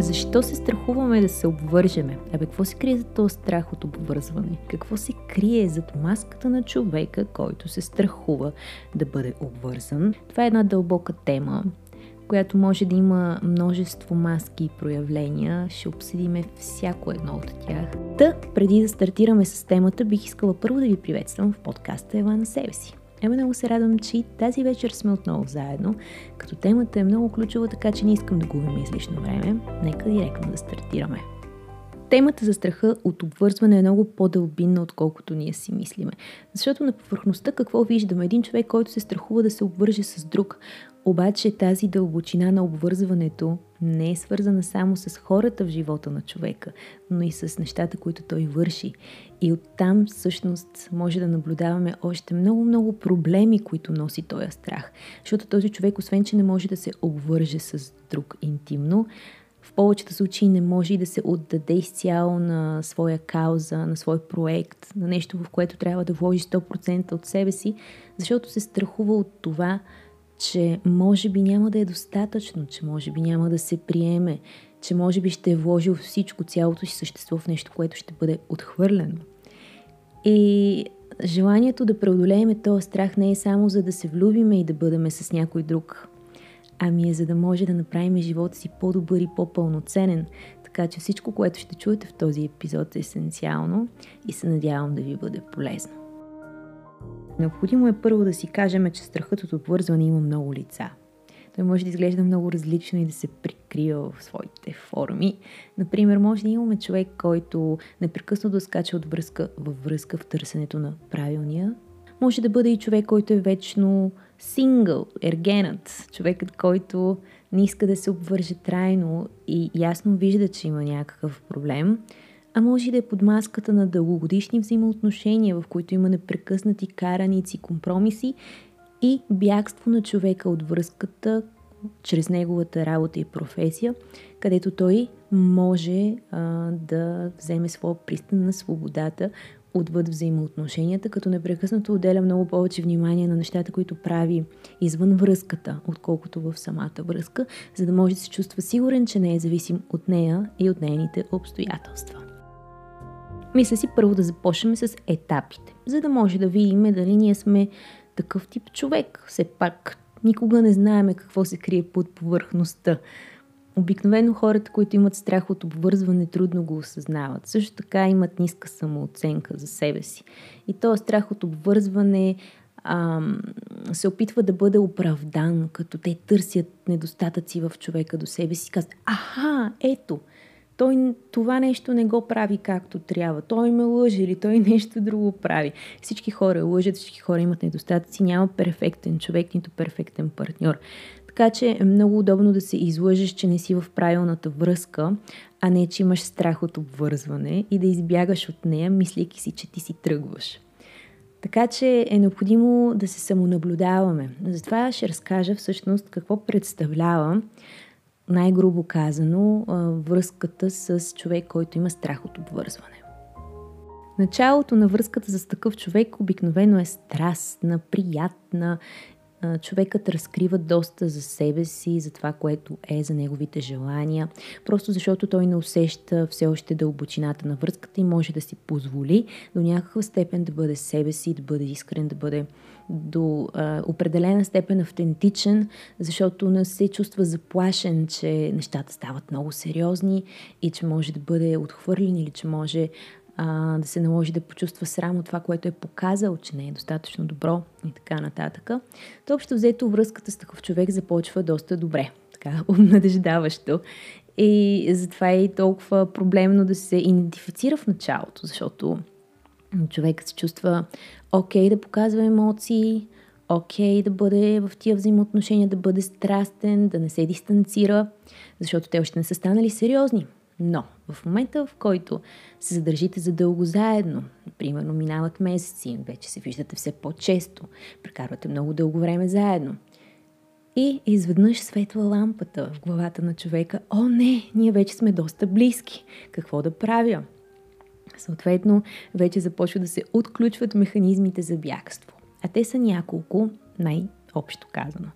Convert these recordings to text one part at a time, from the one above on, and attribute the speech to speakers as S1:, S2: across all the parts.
S1: Защо се страхуваме да се обвържеме? Абе, какво се крие за този страх от обвързване? Какво се крие зад маската на човека, който се страхува да бъде обвързан? Това е една дълбока тема, която може да има множество маски и проявления. Ще обсъдиме всяко едно от тях. Та, преди да стартираме с темата, бих искала първо да ви приветствам в подкаста Ева на себе си. Ева много се радвам, че и тази вечер сме отново заедно, като темата е много ключова, така че не искам да губим излишно време. Нека директно да стартираме. Темата за страха от обвързване е много по-дълбинна, отколкото ние си мислиме. Защото на повърхността какво виждаме? Един човек, който се страхува да се обвърже с друг. Обаче тази дълбочина на обвързването не е свързана само с хората в живота на човека, но и с нещата, които той върши. И оттам всъщност може да наблюдаваме още много-много проблеми, които носи този страх. Защото този човек, освен че не може да се обвърже с друг интимно, в повечето случаи не може и да се отдаде изцяло на своя кауза, на свой проект, на нещо, в което трябва да вложи 100% от себе си, защото се страхува от това, че може би няма да е достатъчно, че може би няма да се приеме, че може би ще е вложил всичко, цялото си същество в нещо, което ще бъде отхвърлено. И желанието да преодолееме този страх не е само за да се влюбиме и да бъдем с някой друг, ами е за да може да направим живота си по-добър и по-пълноценен. Така че всичко, което ще чуете в този епизод е есенциално и се надявам да ви бъде полезно. Необходимо е първо да си кажем, че страхът от обвързване има много лица. Той може да изглежда много различно и да се прикрива в своите форми. Например, може да имаме човек, който непрекъснато скача от връзка във връзка в търсенето на правилния. Може да бъде и човек, който е вечно сингъл, ергенът, човекът, който не иска да се обвърже трайно и ясно вижда, че има някакъв проблем – а може и да е под маската на дългогодишни взаимоотношения, в които има непрекъснати караници, компромиси и бягство на човека от връзката чрез неговата работа и професия, където той може а, да вземе своя пристан на свободата отвъд взаимоотношенията, като непрекъснато отделя много повече внимание на нещата, които прави извън връзката, отколкото в самата връзка, за да може да се чувства сигурен, че не е зависим от нея и от нейните обстоятелства. Мисля си първо да започнем с етапите, за да може да видим дали ние сме такъв тип човек. Все пак никога не знаеме какво се крие под повърхността. Обикновено хората, които имат страх от обвързване, трудно го осъзнават. Също така имат ниска самооценка за себе си. И този страх от обвързване ам, се опитва да бъде оправдан, като те търсят недостатъци в човека до себе си. Казват, аха, ето, той това нещо не го прави както трябва. Той ме лъже или той нещо друго прави. Всички хора лъжат, всички хора имат недостатъци. Няма перфектен човек, нито перфектен партньор. Така че е много удобно да се излъжеш, че не си в правилната връзка, а не, че имаш страх от обвързване и да избягаш от нея, мислейки си, че ти си тръгваш. Така че е необходимо да се самонаблюдаваме. Затова ще разкажа всъщност какво представлява най-грубо казано, връзката с човек, който има страх от обвързване. Началото на връзката с такъв човек обикновено е страстна, приятна. Човекът разкрива доста за себе си, за това, което е, за неговите желания, просто защото той не усеща все още дълбочината на връзката и може да си позволи до някаква степен да бъде себе си, да бъде искрен, да бъде до а, определена степен автентичен, защото не се чувства заплашен, че нещата стават много сериозни и че може да бъде отхвърлен или че може а, да се наложи да почувства срам от това, което е показал, че не е достатъчно добро и така нататък. То общо взето връзката с такъв човек започва доста добре, така обнадеждаващо. И затова е и толкова проблемно да се идентифицира в началото, защото човек се чувства окей okay да показва емоции, окей okay да бъде в тия взаимоотношения, да бъде страстен, да не се дистанцира, защото те още не са станали сериозни. Но в момента, в който се задържите задълго заедно, примерно минават месеци, вече се виждате все по-често, прекарвате много дълго време заедно, и изведнъж светва лампата в главата на човека. О, не, ние вече сме доста близки. Какво да правя? Съответно, вече започва да се отключват механизмите за бягство. А те са няколко, най- общо казано.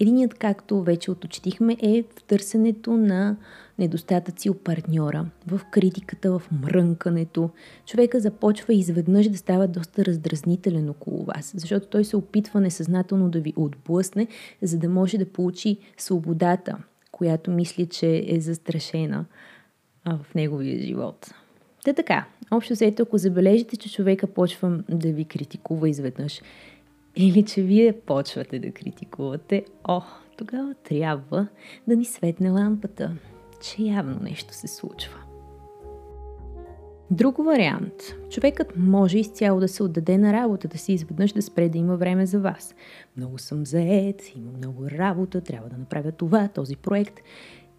S1: Единият, както вече уточнихме, е в търсенето на недостатъци у партньора, в критиката, в мрънкането. Човека започва изведнъж да става доста раздразнителен около вас, защото той се опитва несъзнателно да ви отблъсне, за да може да получи свободата, която мисли, че е застрашена в неговия живот. Та така, общо взето, ако забележите, че човека почва да ви критикува изведнъж, или че вие почвате да критикувате, о, тогава трябва да ни светне лампата, че явно нещо се случва. Друг вариант. Човекът може изцяло да се отдаде на работата си, изведнъж да спре да има време за вас. Много съм заед, има много работа, трябва да направя това, този проект.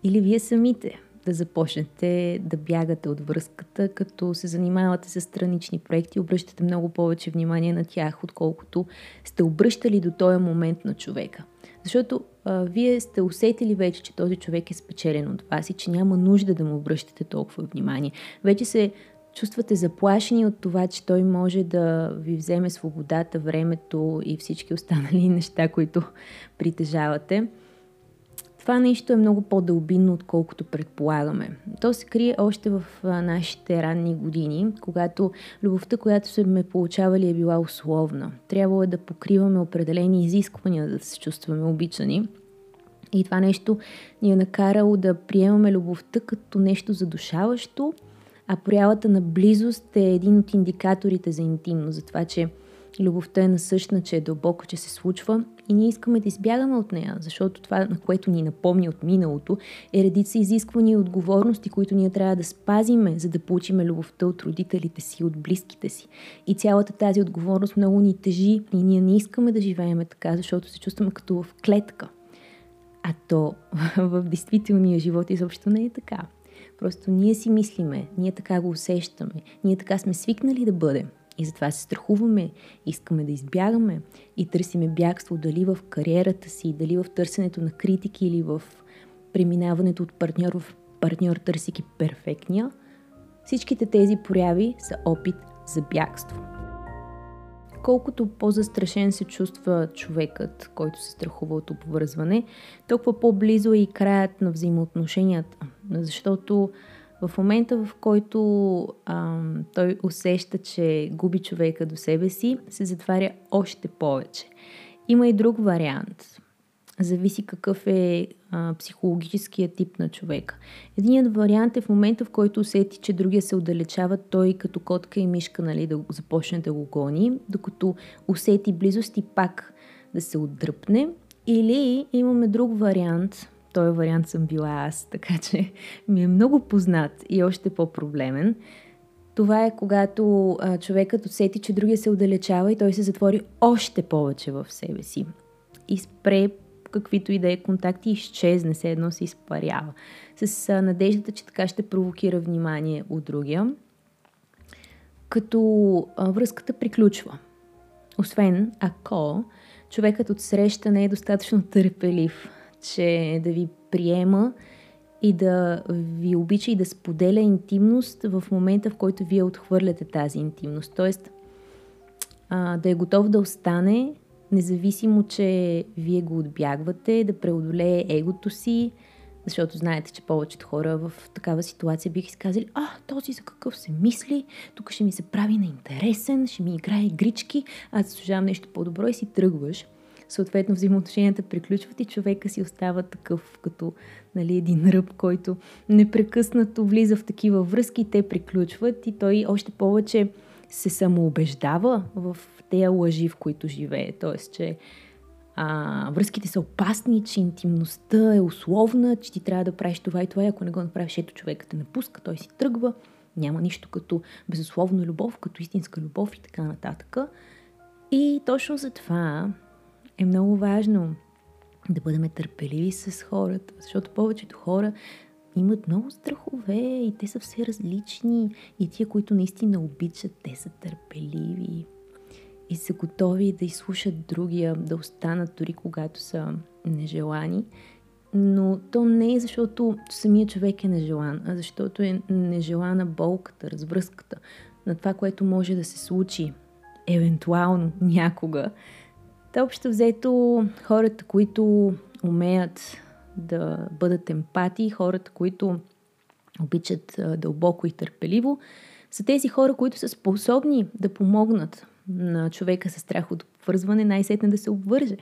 S1: Или вие самите да започнете да бягате от връзката, като се занимавате с странични проекти, обръщате много повече внимание на тях, отколкото сте обръщали до този момент на човека. Защото а, вие сте усетили вече, че този човек е спечелен от вас и че няма нужда да му обръщате толкова внимание. Вече се чувствате заплашени от това, че той може да ви вземе свободата, времето и всички останали неща, които притежавате. Това нещо е много по-дълбинно, отколкото предполагаме. То се крие още в нашите ранни години, когато любовта, която сме получавали е била условна. Трябвало е да покриваме определени изисквания, да се чувстваме обичани. И това нещо ни е накарало да приемаме любовта като нещо задушаващо, а проявата на близост е един от индикаторите за интимно, за това, че любовта е насъщна, че е дълбоко, че се случва и ние искаме да избягаме от нея, защото това, на което ни напомни от миналото, е редица изисквания и отговорности, които ние трябва да спазиме, за да получиме любовта от родителите си, от близките си. И цялата тази отговорност много ни тежи и ние не искаме да живееме така, защото се чувстваме като в клетка. А то в действителния живот изобщо не е така. Просто ние си мислиме, ние така го усещаме, ние така сме свикнали да бъдем. И затова се страхуваме, искаме да избягаме и търсиме бягство дали в кариерата си, дали в търсенето на критики или в преминаването от партньор в партньор, търсики перфектния. Всичките тези прояви са опит за бягство. Колкото по-застрашен се чувства човекът, който се страхува от обвързване, толкова по-близо е и краят на взаимоотношенията. Защото в момента, в който а, той усеща, че губи човека до себе си, се затваря още повече. Има и друг вариант. Зависи какъв е а, психологическия тип на човека. Единият вариант е в момента, в който усети, че другия се отдалечава, той като котка и мишка нали, да започне да го гони, докато усети близост и пак да се отдръпне. Или имаме друг вариант, този вариант съм била аз, така че ми е много познат и още по-проблемен. Това е когато а, човекът усети, че другия се отдалечава и той се затвори още повече в себе си. И спре каквито и да е контакти изчезне, се едно се изпарява. С а, надеждата, че така ще провокира внимание от другия. Като а, връзката приключва. Освен ако човекът от среща не е достатъчно търпелив че да ви приема и да ви обича и да споделя интимност в момента, в който вие отхвърляте тази интимност. Тоест, а, да е готов да остане, независимо, че вие го отбягвате, да преодолее егото си, защото знаете, че повечето хора в такава ситуация бих изказали, а, този за какъв се мисли, тук ще ми се прави на интересен, ще ми играе игрички, аз заслужавам нещо по-добро и си тръгваш съответно взаимоотношенията приключват и човека си остава такъв като нали, един ръб, който непрекъснато влиза в такива връзки, те приключват и той още повече се самоубеждава в тези лъжи, в които живее. Тоест, че а, връзките са опасни, че интимността е условна, че ти трябва да правиш това и това и ако не го направиш, ето човека те напуска, той си тръгва. Няма нищо като безусловна любов, като истинска любов и така нататък. И точно за това е много важно да бъдем търпеливи с хората, защото повечето хора имат много страхове и те са все различни. И тия, които наистина обичат, те са търпеливи и са готови да изслушат другия, да останат дори когато са нежелани. Но то не е защото самия човек е нежелан, а защото е нежелана болката, развръзката на това, което може да се случи евентуално някога Та общо взето хората, които умеят да бъдат емпати, хората, които обичат дълбоко и търпеливо, са тези хора, които са способни да помогнат на човека с страх от обвързване най-сетне да се обвърже.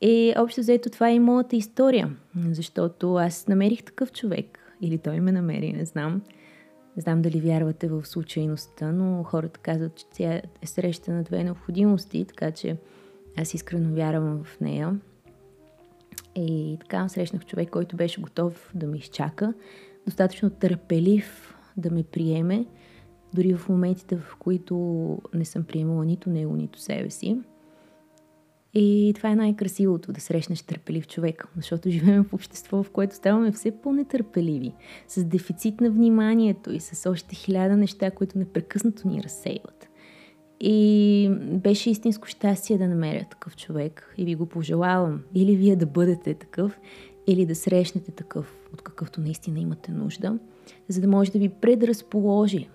S1: И общо взето това е и моята история, защото аз намерих такъв човек, или той ме намери, не знам. Не знам дали вярвате в случайността, но хората казват, че тя е среща на две необходимости, така че аз искрено вярвам в нея. И така срещнах човек, който беше готов да ме изчака, достатъчно търпелив да ме приеме, дори в моментите, в които не съм приемала нито него, нито себе си. И това е най-красивото, да срещнеш търпелив човек, защото живеем в общество, в което ставаме все по-нетърпеливи, с дефицит на вниманието и с още хиляда неща, които непрекъснато ни разсейват. И беше истинско щастие да намеря такъв човек и ви го пожелавам. Или вие да бъдете такъв, или да срещнете такъв, от какъвто наистина имате нужда, за да може да ви предразположи.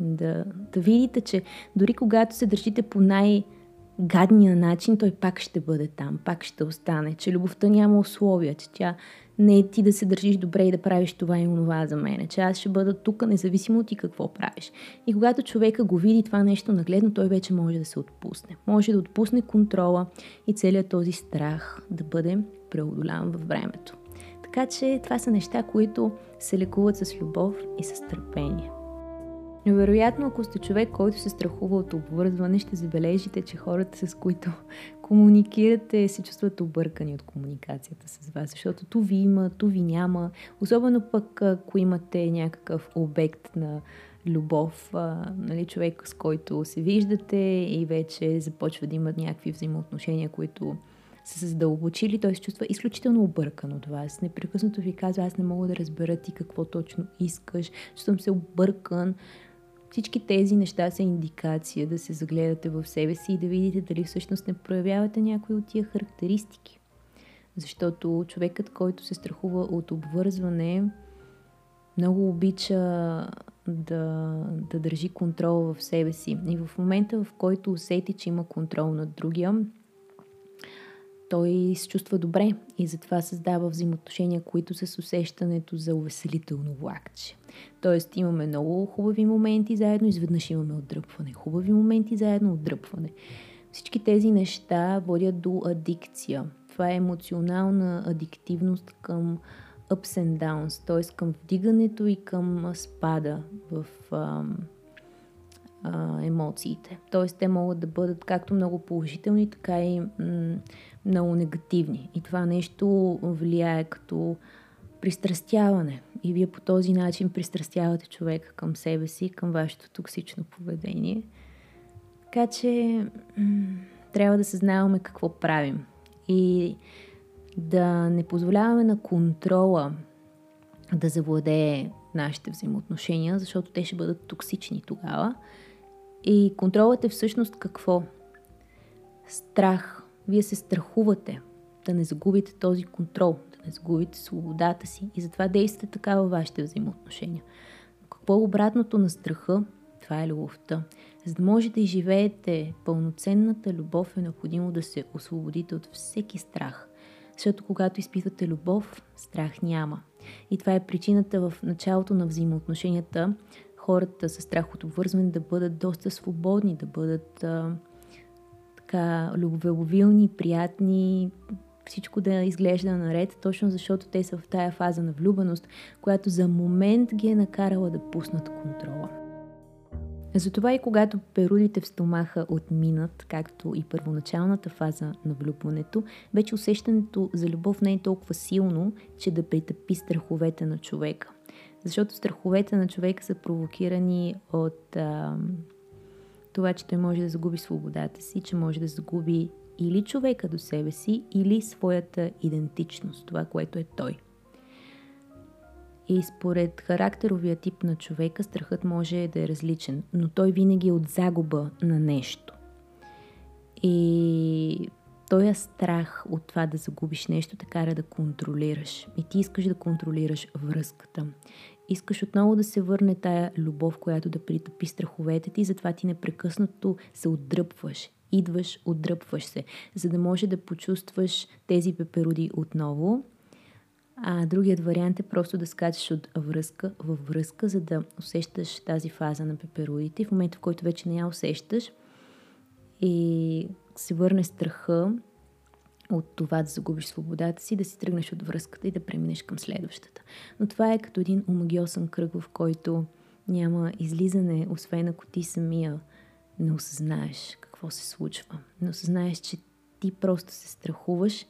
S1: Да, да видите, че дори когато се държите по най- гадния начин, той пак ще бъде там, пак ще остане, че любовта няма условия, че тя не е ти да се държиш добре и да правиш това и онова за мене, че аз ще бъда тук, независимо от ти какво правиш. И когато човека го види това нещо нагледно, той вече може да се отпусне. Може да отпусне контрола и целият този страх да бъде преодолян във времето. Така че това са неща, които се лекуват с любов и с търпение. Но вероятно, ако сте човек, който се страхува от обвързване, ще забележите, че хората, с които комуникирате, се чувстват объркани от комуникацията с вас, защото ту ви има, ту ви няма. Особено пък, ако имате някакъв обект на любов, а, нали, човек, с който се виждате и вече започва да имат някакви взаимоотношения, които са се задълбочили, той се чувства изключително объркан от вас. Непрекъснато ви казва, аз не мога да разбера ти какво точно искаш, чувствам се объркан. Всички тези неща са индикация да се загледате в себе си и да видите дали всъщност не проявявате някои от тия характеристики. Защото човекът, който се страхува от обвързване, много обича да, да държи контрол в себе си. И в момента, в който усети, че има контрол над другия, той се чувства добре и затова създава взаимоотношения, които са с усещането за увеселително влакче. Тоест имаме много хубави моменти заедно, изведнъж имаме отдръпване. Хубави моменти заедно, отдръпване. Всички тези неща водят до адикция. Това е емоционална адиктивност към ups and downs, т.е. към вдигането и към спада в ам, а, емоциите. Тоест те могат да бъдат както много положителни, така и м- много негативни. И това нещо влияе като пристрастяване. И вие по този начин пристрастявате човека към себе си, към вашето токсично поведение. Така че м- трябва да съзнаваме какво правим. И да не позволяваме на контрола да завладее нашите взаимоотношения, защото те ще бъдат токсични тогава. И контролът е всъщност какво? Страх. Вие се страхувате да не загубите този контрол, да не загубите свободата си и затова действате така във вашите взаимоотношения. Но какво е обратното на страха? Това е любовта. За да можете да живеете пълноценната любов е необходимо да се освободите от всеки страх. Защото когато изпитвате любов, страх няма. И това е причината в началото на взаимоотношенията хората с страх от обвързване да бъдат доста свободни, да бъдат а, така любовеловилни, приятни, всичко да изглежда наред, точно защото те са в тая фаза на влюбеност, която за момент ги е накарала да пуснат контрола. Затова и когато перудите в стомаха отминат, както и първоначалната фаза на влюбването, вече усещането за любов не е толкова силно, че да притъпи страховете на човека. Защото страховете на човека са провокирани от а, това, че той може да загуби свободата си, че може да загуби или човека до себе си, или своята идентичност, това, което е той. И според характеровия тип на човека, страхът може да е различен, но той винаги е от загуба на нещо. И този е страх от това да загубиш нещо те кара да контролираш. И ти искаш да контролираш връзката. Искаш отново да се върне тая любов, която да притъпи страховете ти, затова ти непрекъснато се отдръпваш идваш, отдръпваш се, за да може да почувстваш тези пеперуди отново. А другият вариант е просто да скачаш от връзка в връзка, за да усещаш тази фаза на пеперудите. В момента, в който вече не я усещаш и се върне страха от това да загубиш свободата си, да си тръгнеш от връзката и да преминеш към следващата. Но това е като един омагиосен кръг, в който няма излизане, освен ако ти самия не осъзнаеш какво се случва. Не осъзнаеш, че ти просто се страхуваш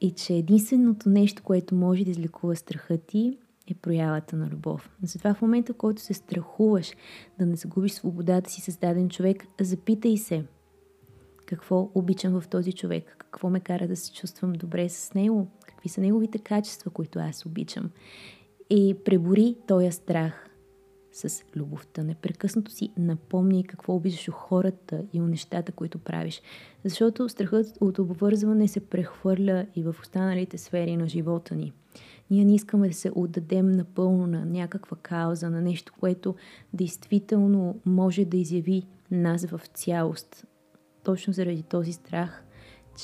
S1: и че единственото нещо, което може да излекува страха ти, е проявата на любов. Затова в момента, в който се страхуваш да не загубиш свободата си с даден човек, запитай се какво обичам в този човек, какво ме кара да се чувствам добре с него, какви са неговите качества, които аз обичам. И пребори този страх с любовта. Непрекъснато си напомни какво обичаш у хората и у нещата, които правиш. Защото страхът от обвързване се прехвърля и в останалите сфери на живота ни. Ние не искаме да се отдадем напълно на някаква кауза, на нещо, което действително може да изяви нас в цялост. Точно заради този страх,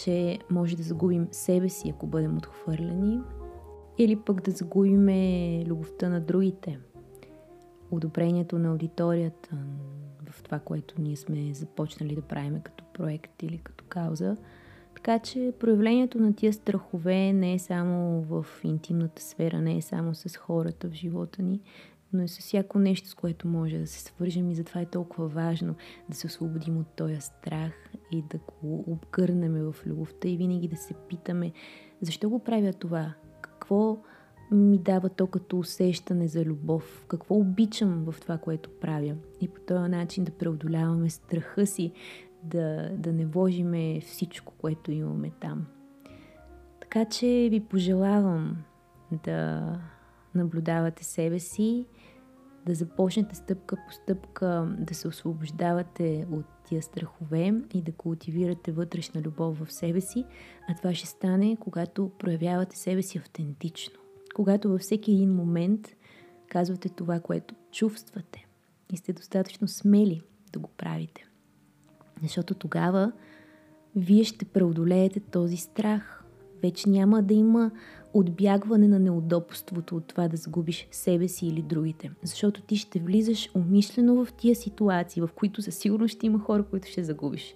S1: че може да загубим себе си, ако бъдем отхвърлени, или пък да загубим любовта на другите – одобрението на аудиторията в това, което ние сме започнали да правим като проект или като кауза. Така че проявлението на тия страхове не е само в интимната сфера, не е само с хората в живота ни, но и с всяко нещо, с което може да се свържем и затова е толкова важно да се освободим от този страх и да го обгърнем в любовта и винаги да се питаме защо го правя това, какво ми дава то като усещане за любов, какво обичам в това, което правя. И по този начин да преодоляваме страха си, да, да не вложиме всичко, което имаме там. Така че ви пожелавам да наблюдавате себе си, да започнете стъпка по стъпка да се освобождавате от тия страхове и да култивирате вътрешна любов в себе си, а това ще стане, когато проявявате себе си автентично когато във всеки един момент казвате това, което чувствате и сте достатъчно смели да го правите. Защото тогава вие ще преодолеете този страх. Вече няма да има отбягване на неудобството от това да загубиш себе си или другите. Защото ти ще влизаш умишлено в тия ситуации, в които със сигурност ще има хора, които ще загубиш.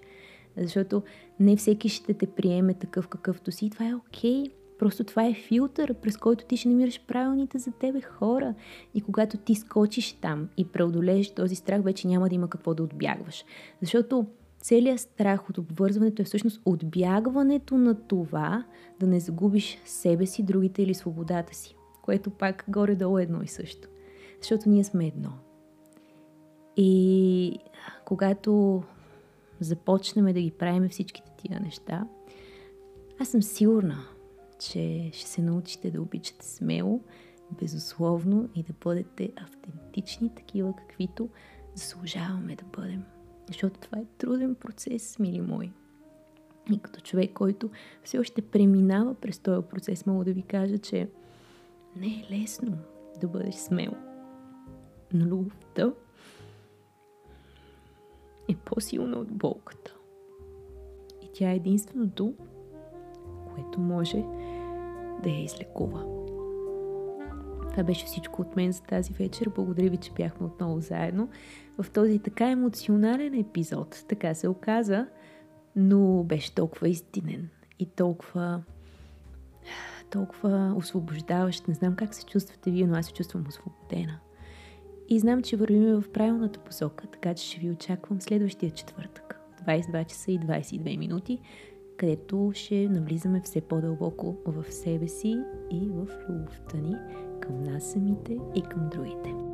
S1: Защото не всеки ще те приеме такъв какъвто си. И това е окей. Okay. Просто това е филтър, през който ти ще намираш правилните за тебе хора. И когато ти скочиш там и преодолееш този страх, вече няма да има какво да отбягваш. Защото целият страх от обвързването е всъщност отбягването на това да не загубиш себе си, другите или свободата си. Което пак горе-долу е едно и също. Защото ние сме едно. И когато започнем да ги правим всичките тия неща, аз съм сигурна, че ще се научите да обичате смело, безусловно и да бъдете автентични, такива каквито заслужаваме да бъдем. Защото това е труден процес, мили мои. И като човек, който все още преминава през този процес, мога да ви кажа, че не е лесно да бъдеш смел. Но любовта е по-силна от болката. И тя е единственото, което може да я излекува. Това беше всичко от мен за тази вечер. Благодаря ви, че бяхме отново заедно в този така емоционален епизод. Така се оказа, но беше толкова истинен и толкова толкова освобождаващ. Не знам как се чувствате вие, но аз се чувствам освободена. И знам, че вървим в правилната посока, така че ще ви очаквам следващия четвъртък. 22 часа и 22 минути където ще навлизаме все по-дълбоко в себе си и в любовта ни към нас самите и към другите.